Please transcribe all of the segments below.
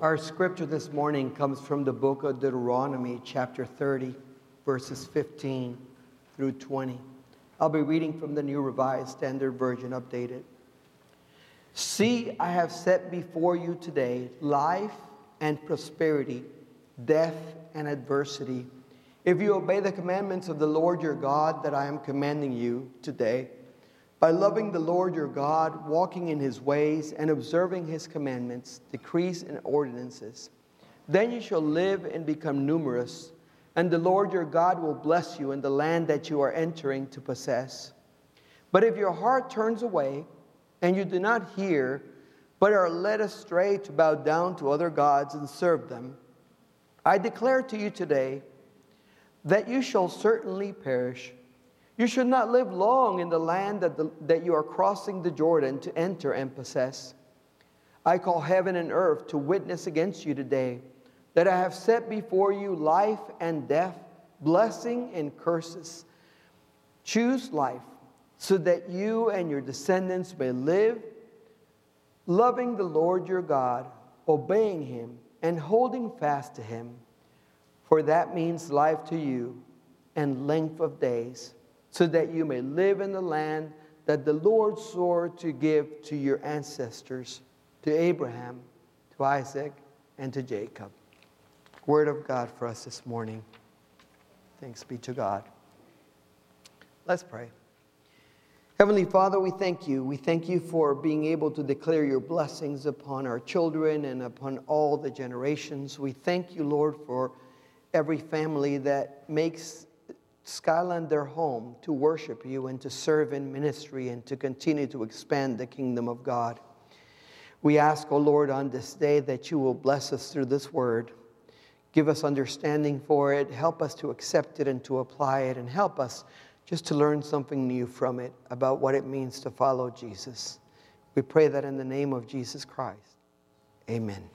Our scripture this morning comes from the book of Deuteronomy, chapter 30, verses 15 through 20. I'll be reading from the New Revised Standard Version updated. See, I have set before you today life and prosperity, death and adversity. If you obey the commandments of the Lord your God that I am commanding you today, by loving the Lord your God, walking in his ways, and observing his commandments, decrees, and ordinances, then you shall live and become numerous, and the Lord your God will bless you in the land that you are entering to possess. But if your heart turns away, and you do not hear, but are led astray to bow down to other gods and serve them, I declare to you today that you shall certainly perish. You should not live long in the land that, the, that you are crossing the Jordan to enter and possess. I call heaven and earth to witness against you today that I have set before you life and death, blessing and curses. Choose life so that you and your descendants may live, loving the Lord your God, obeying him, and holding fast to him. For that means life to you and length of days so that you may live in the land that the Lord swore to give to your ancestors, to Abraham, to Isaac, and to Jacob. Word of God for us this morning. Thanks be to God. Let's pray. Heavenly Father, we thank you. We thank you for being able to declare your blessings upon our children and upon all the generations. We thank you, Lord, for every family that makes Skyland their home to worship you and to serve in ministry and to continue to expand the kingdom of God. We ask, O oh Lord, on this day that you will bless us through this word. Give us understanding for it, help us to accept it and to apply it, and help us just to learn something new from it about what it means to follow Jesus. We pray that in the name of Jesus Christ. Amen.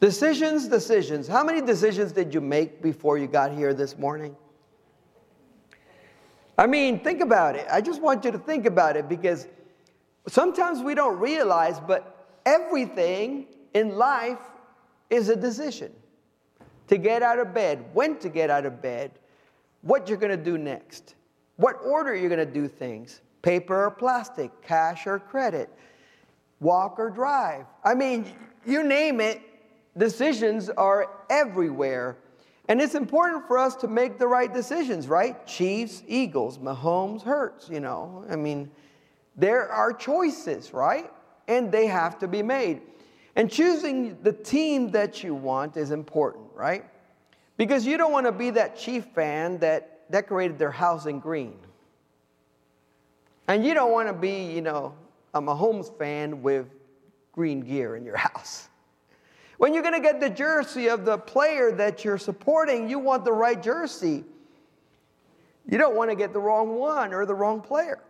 Decisions, decisions. How many decisions did you make before you got here this morning? I mean, think about it. I just want you to think about it because sometimes we don't realize, but everything in life is a decision. To get out of bed, when to get out of bed, what you're going to do next, what order you're going to do things, paper or plastic, cash or credit, walk or drive. I mean, you name it, decisions are everywhere. And it's important for us to make the right decisions, right? Chiefs, Eagles, Mahomes, Hurts, you know. I mean, there are choices, right? And they have to be made. And choosing the team that you want is important, right? Because you don't want to be that Chief fan that decorated their house in green. And you don't want to be, you know, a Mahomes fan with green gear in your house. When you're going to get the jersey of the player that you're supporting, you want the right jersey. You don't want to get the wrong one or the wrong player.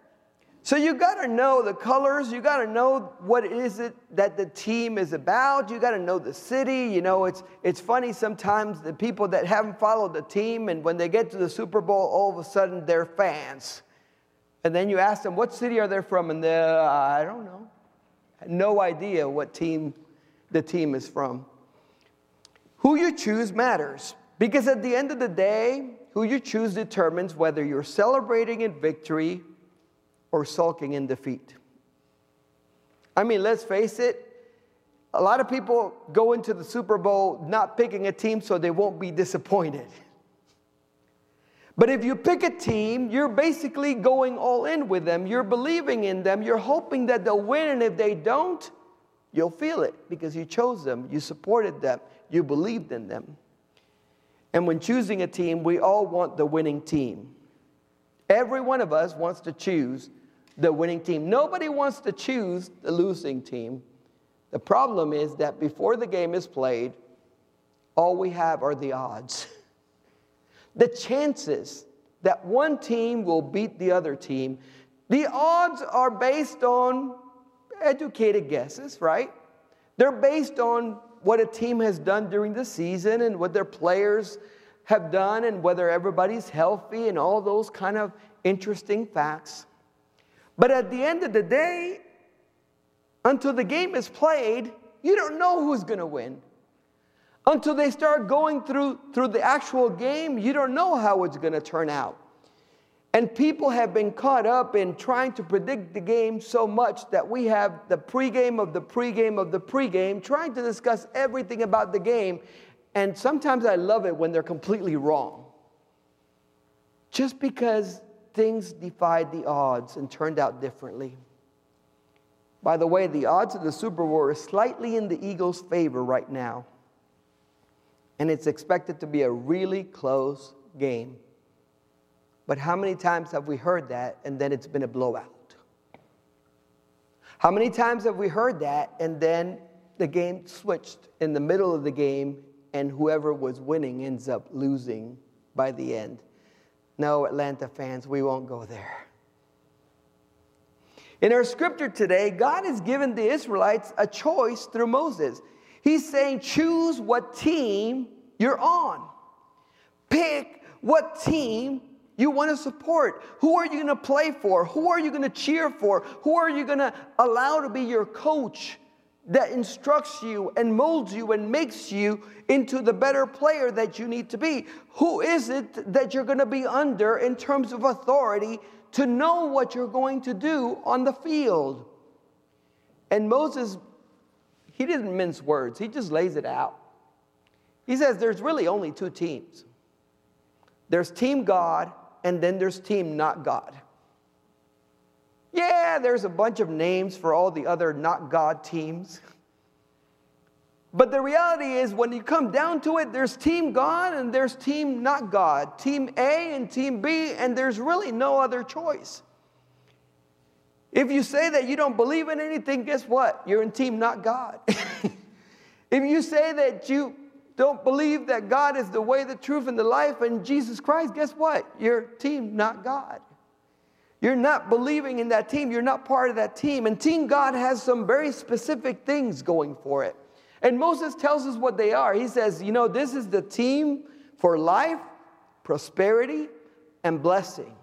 So you got to know the colors. You got to know what is it that the team is about. You got to know the city. You know, it's it's funny sometimes the people that haven't followed the team and when they get to the Super Bowl, all of a sudden they're fans. And then you ask them, "What city are they from?" And they're, "I don't know." No idea what team the team is from. Who you choose matters because at the end of the day, who you choose determines whether you're celebrating in victory or sulking in defeat. I mean, let's face it, a lot of people go into the Super Bowl not picking a team so they won't be disappointed. But if you pick a team, you're basically going all in with them. You're believing in them. You're hoping that they'll win. And if they don't, You'll feel it because you chose them, you supported them, you believed in them. And when choosing a team, we all want the winning team. Every one of us wants to choose the winning team. Nobody wants to choose the losing team. The problem is that before the game is played, all we have are the odds. the chances that one team will beat the other team, the odds are based on educated guesses, right? They're based on what a team has done during the season and what their players have done and whether everybody's healthy and all those kind of interesting facts. But at the end of the day, until the game is played, you don't know who's going to win. Until they start going through, through the actual game, you don't know how it's going to turn out. And people have been caught up in trying to predict the game so much that we have the pregame of the pregame of the pregame, trying to discuss everything about the game. And sometimes I love it when they're completely wrong. Just because things defied the odds and turned out differently. By the way, the odds of the Super Bowl are slightly in the Eagles' favor right now. And it's expected to be a really close game. But how many times have we heard that and then it's been a blowout? How many times have we heard that and then the game switched in the middle of the game and whoever was winning ends up losing by the end? No, Atlanta fans, we won't go there. In our scripture today, God has given the Israelites a choice through Moses. He's saying, choose what team you're on. Pick what team you want to support. Who are you going to play for? Who are you going to cheer for? Who are you going to allow to be your coach that instructs you and molds you and makes you into the better player that you need to be? Who is it that you're going to be under in terms of authority to know what you're going to do on the field. And Moses, he didn't mince words, he just lays it out. He says there's really only two teams there's Team God, and then there's Team Not God. Yeah, there's a bunch of names for all the other not God teams. But the reality is, when you come down to it, there's team God and there's team not God, team A and team B, and there's really no other choice. If you say that you don't believe in anything, guess what? You're in team not God. if you say that you don't believe that God is the way, the truth, and the life, and Jesus Christ, guess what? You're team not God. You're not believing in that team. You're not part of that team. And Team God has some very specific things going for it. And Moses tells us what they are. He says, You know, this is the team for life, prosperity, and blessing.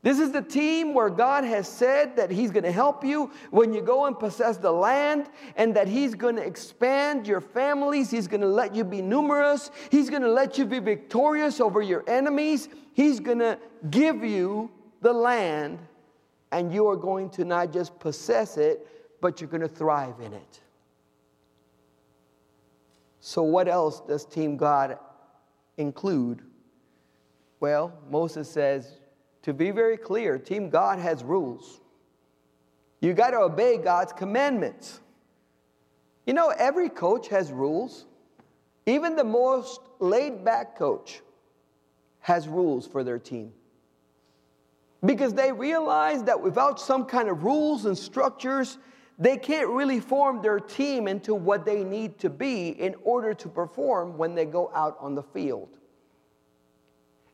This is the team where God has said that He's going to help you when you go and possess the land, and that He's going to expand your families. He's going to let you be numerous. He's going to let you be victorious over your enemies. He's going to give you the land, and you are going to not just possess it, but you're going to thrive in it. So, what else does Team God include? Well, Moses says, to be very clear, Team God has rules. You got to obey God's commandments. You know, every coach has rules. Even the most laid back coach has rules for their team. Because they realize that without some kind of rules and structures, they can't really form their team into what they need to be in order to perform when they go out on the field.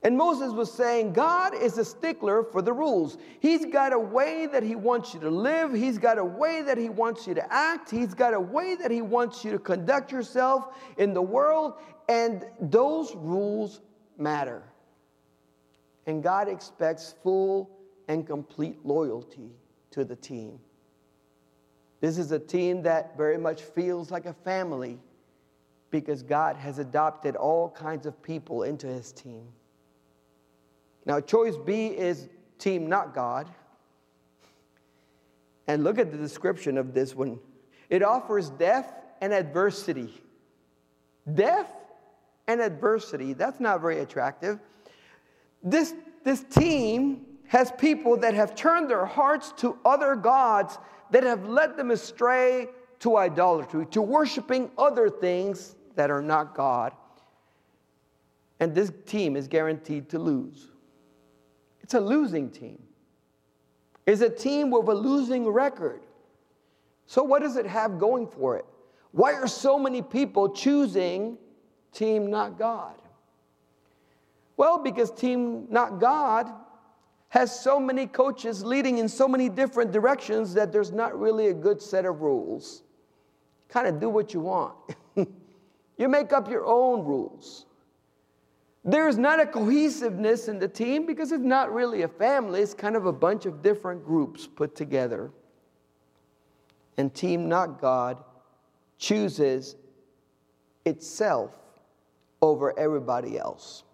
And Moses was saying, God is a stickler for the rules. He's got a way that He wants you to live. He's got a way that He wants you to act. He's got a way that He wants you to conduct yourself in the world. And those rules matter. And God expects full and complete loyalty to the team. This is a team that very much feels like a family because God has adopted all kinds of people into his team. Now, choice B is team not God. And look at the description of this one it offers death and adversity. Death and adversity, that's not very attractive. This, this team has people that have turned their hearts to other gods that have led them astray to idolatry, to worshiping other things that are not God. And this team is guaranteed to lose. It's a losing team. It's a team with a losing record. So, what does it have going for it? Why are so many people choosing team not God? Well, because team not God has so many coaches leading in so many different directions that there's not really a good set of rules. Kind of do what you want. you make up your own rules. There's not a cohesiveness in the team because it's not really a family, it's kind of a bunch of different groups put together. And Team Not God chooses itself over everybody else.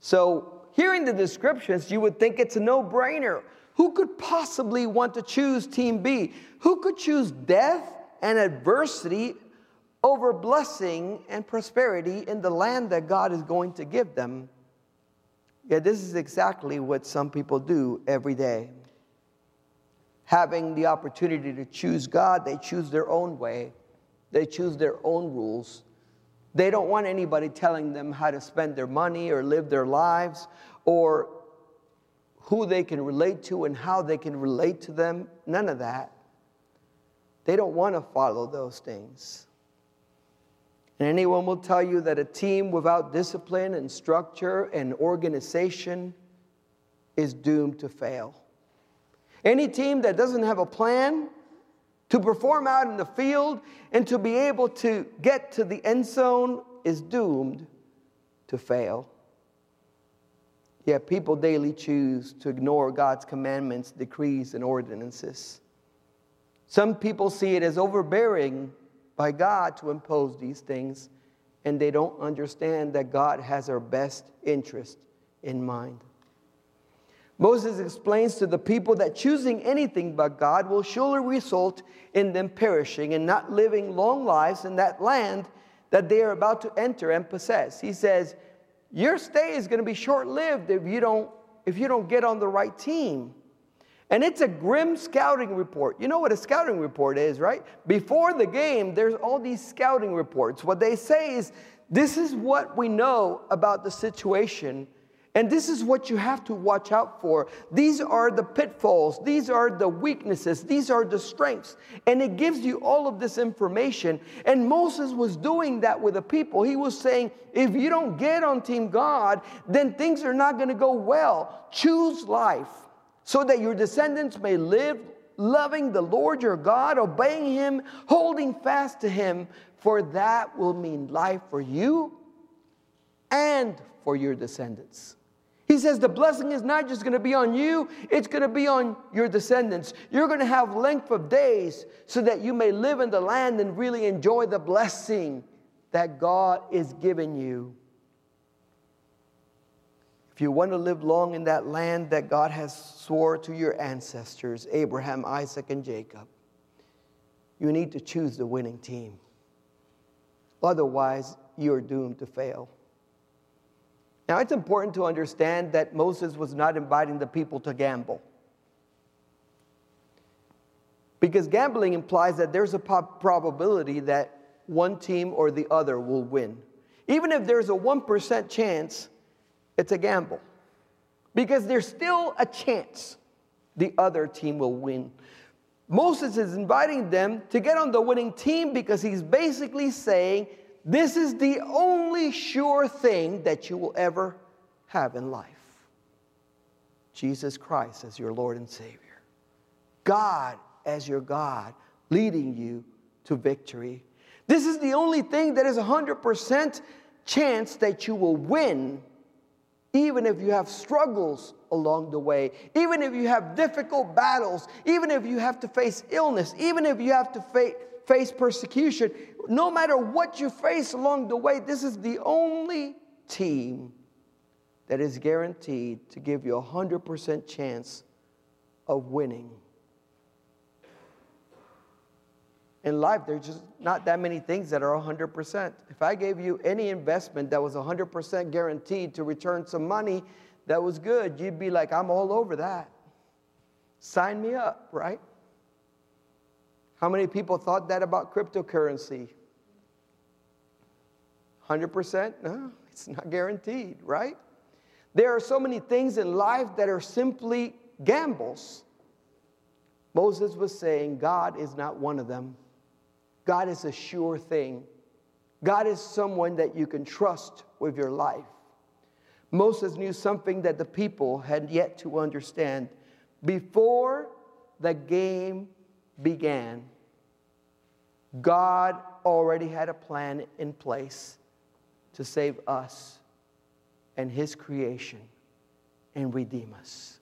So, hearing the descriptions, you would think it's a no brainer. Who could possibly want to choose Team B? Who could choose death and adversity over blessing and prosperity in the land that God is going to give them? Yeah, this is exactly what some people do every day. Having the opportunity to choose God, they choose their own way, they choose their own rules. They don't want anybody telling them how to spend their money or live their lives or who they can relate to and how they can relate to them. None of that. They don't want to follow those things. And anyone will tell you that a team without discipline and structure and organization is doomed to fail. Any team that doesn't have a plan to perform out in the field and to be able to get to the end zone is doomed to fail. Yet people daily choose to ignore God's commandments, decrees, and ordinances. Some people see it as overbearing by God to impose these things, and they don't understand that God has our best interest in mind. Moses explains to the people that choosing anything but God will surely result in them perishing and not living long lives in that land that they are about to enter and possess. He says, Your stay is going to be short lived if you don't if you don't get on the right team. And it's a grim scouting report. You know what a scouting report is, right? Before the game, there's all these scouting reports. What they say is, this is what we know about the situation, and this is what you have to watch out for. These are the pitfalls, these are the weaknesses, these are the strengths. And it gives you all of this information. And Moses was doing that with the people. He was saying, if you don't get on Team God, then things are not going to go well. Choose life so that your descendants may live loving the Lord your God, obeying him, holding fast to him, for that will mean life for you and for your descendants. He says the blessing is not just going to be on you, it's going to be on your descendants. You're going to have length of days so that you may live in the land and really enjoy the blessing that God is giving you. If you want to live long in that land that God has swore to your ancestors, Abraham, Isaac, and Jacob, you need to choose the winning team. Otherwise, you're doomed to fail. Now, it's important to understand that Moses was not inviting the people to gamble. Because gambling implies that there's a probability that one team or the other will win. Even if there's a 1% chance it's a gamble because there's still a chance the other team will win. Moses is inviting them to get on the winning team because he's basically saying, This is the only sure thing that you will ever have in life Jesus Christ as your Lord and Savior, God as your God, leading you to victory. This is the only thing that is a 100% chance that you will win even if you have struggles along the way, even if you have difficult battles, even if you have to face illness, even if you have to fa- face persecution, no matter what you face along the way, this is the only team that is guaranteed to give you a 100% chance of winning. In life, there's just not that many things that are 100%. If I gave you any investment that was 100% guaranteed to return some money that was good, you'd be like, I'm all over that. Sign me up, right? How many people thought that about cryptocurrency? 100%? No, it's not guaranteed, right? There are so many things in life that are simply gambles. Moses was saying, God is not one of them. God is a sure thing. God is someone that you can trust with your life. Moses knew something that the people had yet to understand. Before the game began, God already had a plan in place to save us and His creation and redeem us.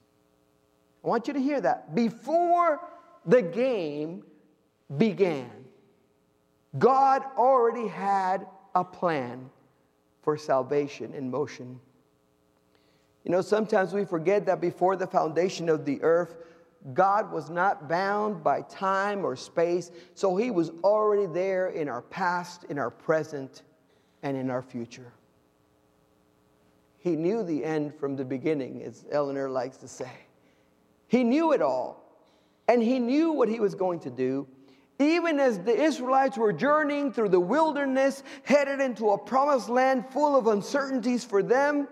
I want you to hear that. Before the game began, God already had a plan for salvation in motion. You know, sometimes we forget that before the foundation of the earth, God was not bound by time or space, so He was already there in our past, in our present, and in our future. He knew the end from the beginning, as Eleanor likes to say. He knew it all, and He knew what He was going to do. Even as the Israelites were journeying through the wilderness, headed into a promised land full of uncertainties for them,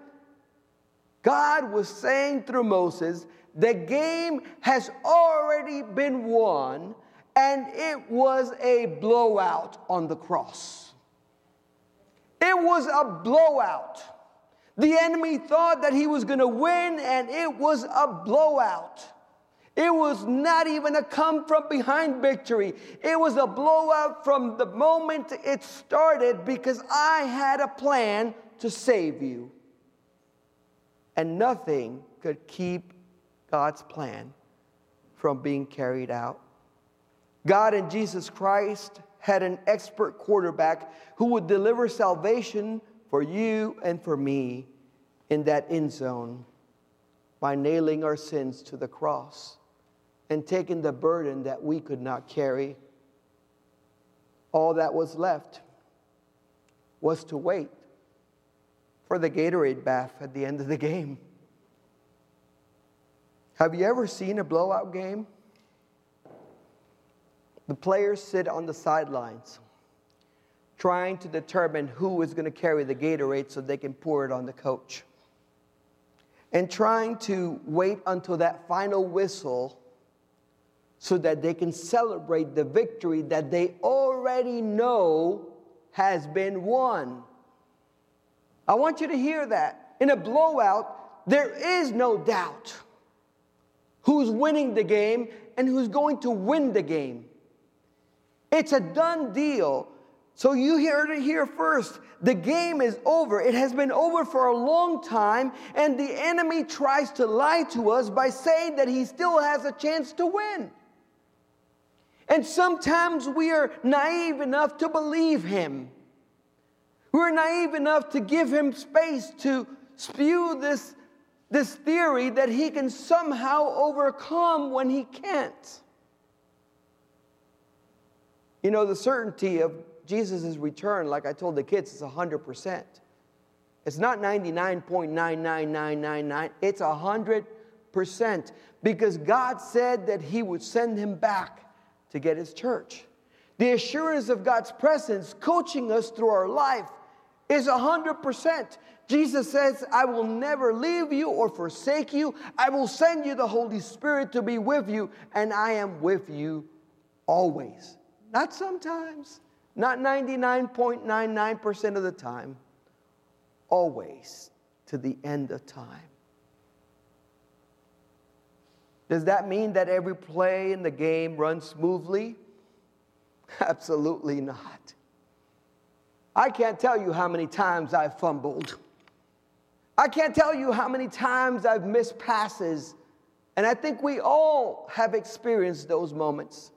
God was saying through Moses, the game has already been won, and it was a blowout on the cross. It was a blowout. The enemy thought that he was going to win, and it was a blowout. It was not even a come from behind victory. It was a blowout from the moment it started because I had a plan to save you. And nothing could keep God's plan from being carried out. God and Jesus Christ had an expert quarterback who would deliver salvation for you and for me in that end zone by nailing our sins to the cross and taking the burden that we could not carry. All that was left was to wait for the Gatorade bath at the end of the game. Have you ever seen a blowout game? The players sit on the sidelines trying to determine who is going to carry the Gatorade so they can pour it on the coach. And trying to wait until that final whistle so that they can celebrate the victory that they already know has been won. I want you to hear that. In a blowout, there is no doubt who's winning the game and who's going to win the game. It's a done deal. So you heard it here first. The game is over. It has been over for a long time, and the enemy tries to lie to us by saying that he still has a chance to win. And sometimes we are naive enough to believe him. We're naive enough to give him space to spew this, this theory that he can somehow overcome when he can't. You know, the certainty of Jesus' return, like I told the kids, is 100%. It's not 99.99999, it's 100% because God said that He would send him back to get his church. The assurance of God's presence coaching us through our life is 100%. Jesus says, I will never leave you or forsake you. I will send you the Holy Spirit to be with you, and I am with you always. Not sometimes, not 99.99% of the time, always to the end of time. Does that mean that every play in the game runs smoothly? Absolutely not. I can't tell you how many times I've fumbled. I can't tell you how many times I've missed passes. And I think we all have experienced those moments.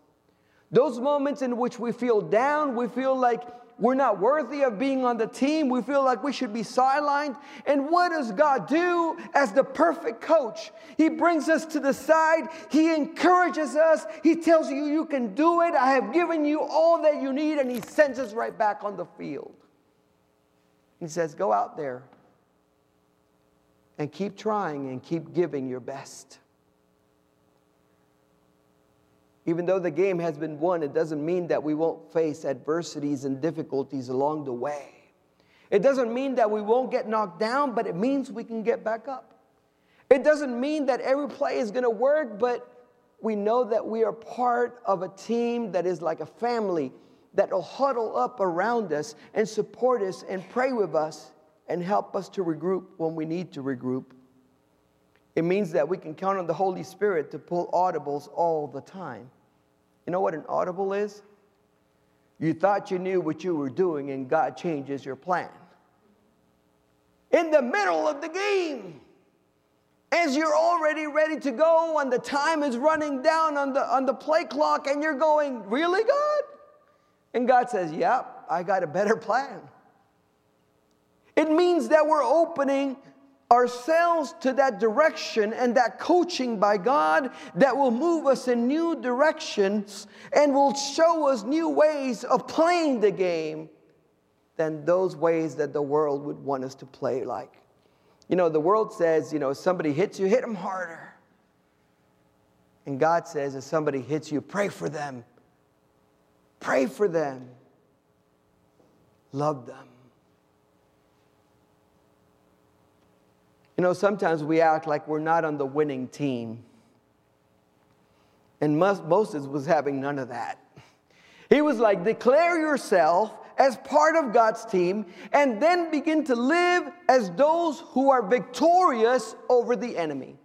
Those moments in which we feel down, we feel like we're not worthy of being on the team. We feel like we should be sidelined. And what does God do as the perfect coach? He brings us to the side. He encourages us. He tells you, You can do it. I have given you all that you need. And He sends us right back on the field. He says, Go out there and keep trying and keep giving your best. Even though the game has been won, it doesn't mean that we won't face adversities and difficulties along the way. It doesn't mean that we won't get knocked down, but it means we can get back up. It doesn't mean that every play is going to work, but we know that we are part of a team that is like a family that will huddle up around us and support us and pray with us and help us to regroup when we need to regroup. It means that we can count on the Holy Spirit to pull audibles all the time. You know what an audible is? You thought you knew what you were doing, and God changes your plan. In the middle of the game, as you're already ready to go, and the time is running down on the, on the play clock, and you're going, Really, God? And God says, Yep, I got a better plan. It means that we're opening ourselves to that direction and that coaching by God that will move us in new directions and will show us new ways of playing the game than those ways that the world would want us to play like. You know, the world says, you know, if somebody hits you, hit them harder. And God says, if somebody hits you, pray for them. Pray for them. Love them. You know, sometimes we act like we're not on the winning team. And Moses was having none of that. He was like, declare yourself as part of God's team and then begin to live as those who are victorious over the enemy.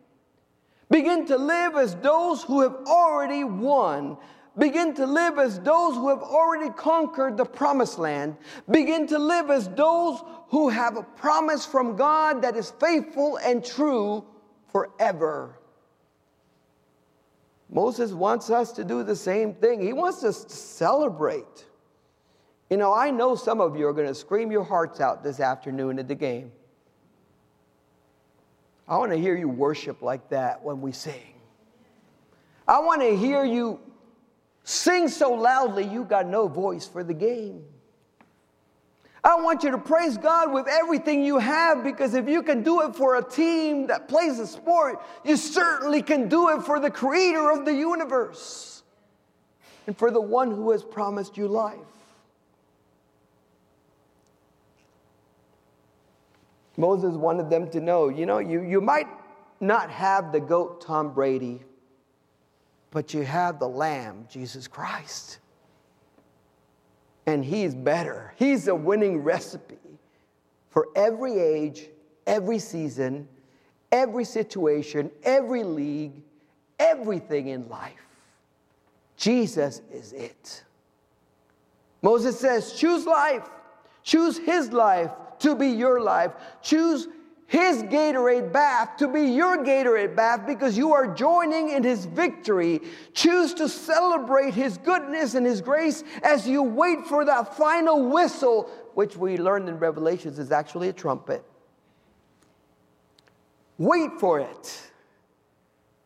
Begin to live as those who have already won. Begin to live as those who have already conquered the promised land. Begin to live as those who have a promise from God that is faithful and true forever. Moses wants us to do the same thing. He wants us to celebrate. You know, I know some of you are going to scream your hearts out this afternoon at the game. I want to hear you worship like that when we sing. I want to hear you sing so loudly you got no voice for the game. I want you to praise God with everything you have because if you can do it for a team that plays a sport, you certainly can do it for the creator of the universe and for the one who has promised you life. Moses wanted them to know you know, you, you might not have the goat Tom Brady, but you have the lamb, Jesus Christ. And he's better. He's a winning recipe for every age, every season, every situation, every league, everything in life. Jesus is it. Moses says, choose life, choose his life to be your life. Choose his Gatorade bath to be your Gatorade bath because you are joining in his victory. Choose to celebrate his goodness and his grace as you wait for that final whistle, which we learned in Revelations is actually a trumpet. Wait for it,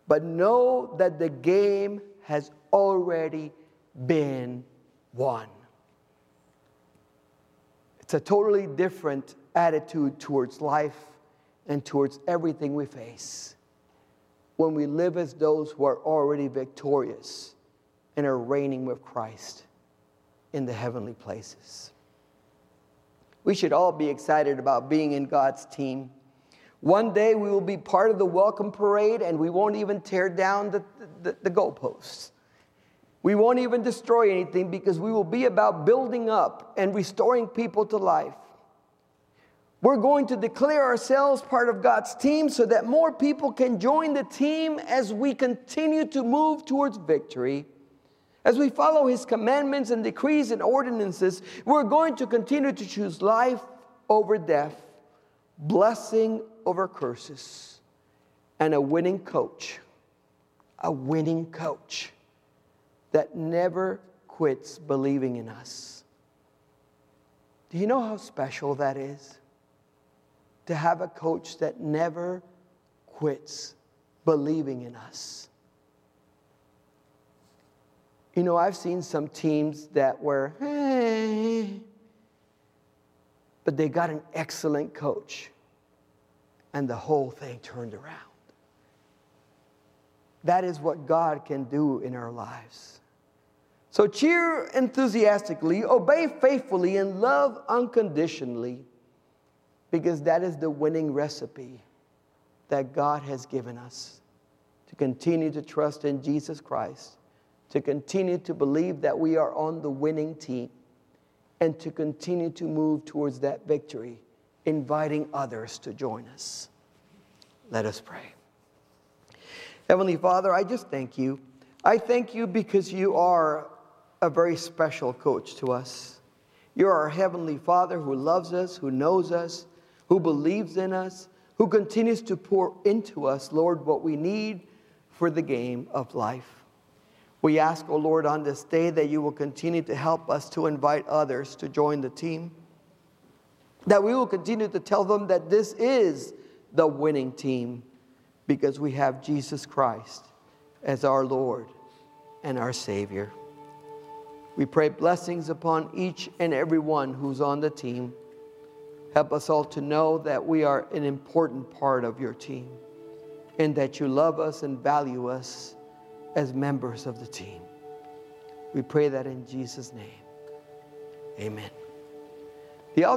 but know that the game has already been won. It's a totally different attitude towards life and towards everything we face when we live as those who are already victorious and are reigning with Christ in the heavenly places. We should all be excited about being in God's team. One day we will be part of the welcome parade and we won't even tear down the, the, the goalposts. We won't even destroy anything because we will be about building up and restoring people to life. We're going to declare ourselves part of God's team so that more people can join the team as we continue to move towards victory. As we follow His commandments and decrees and ordinances, we're going to continue to choose life over death, blessing over curses, and a winning coach. A winning coach that never quits believing in us. Do you know how special that is? To have a coach that never quits believing in us. You know, I've seen some teams that were, hey, but they got an excellent coach, and the whole thing turned around. That is what God can do in our lives. So cheer enthusiastically, obey faithfully, and love unconditionally, because that is the winning recipe that God has given us to continue to trust in Jesus Christ, to continue to believe that we are on the winning team, and to continue to move towards that victory, inviting others to join us. Let us pray. Heavenly Father, I just thank you. I thank you because you are a very special coach to us. You're our Heavenly Father who loves us, who knows us, who believes in us, who continues to pour into us, Lord, what we need for the game of life. We ask, O oh Lord, on this day that you will continue to help us to invite others to join the team. That we will continue to tell them that this is the winning team because we have Jesus Christ as our Lord and our Savior. We pray blessings upon each and every one who's on the team. Help us all to know that we are an important part of your team and that you love us and value us as members of the team. We pray that in Jesus' name. Amen. The altar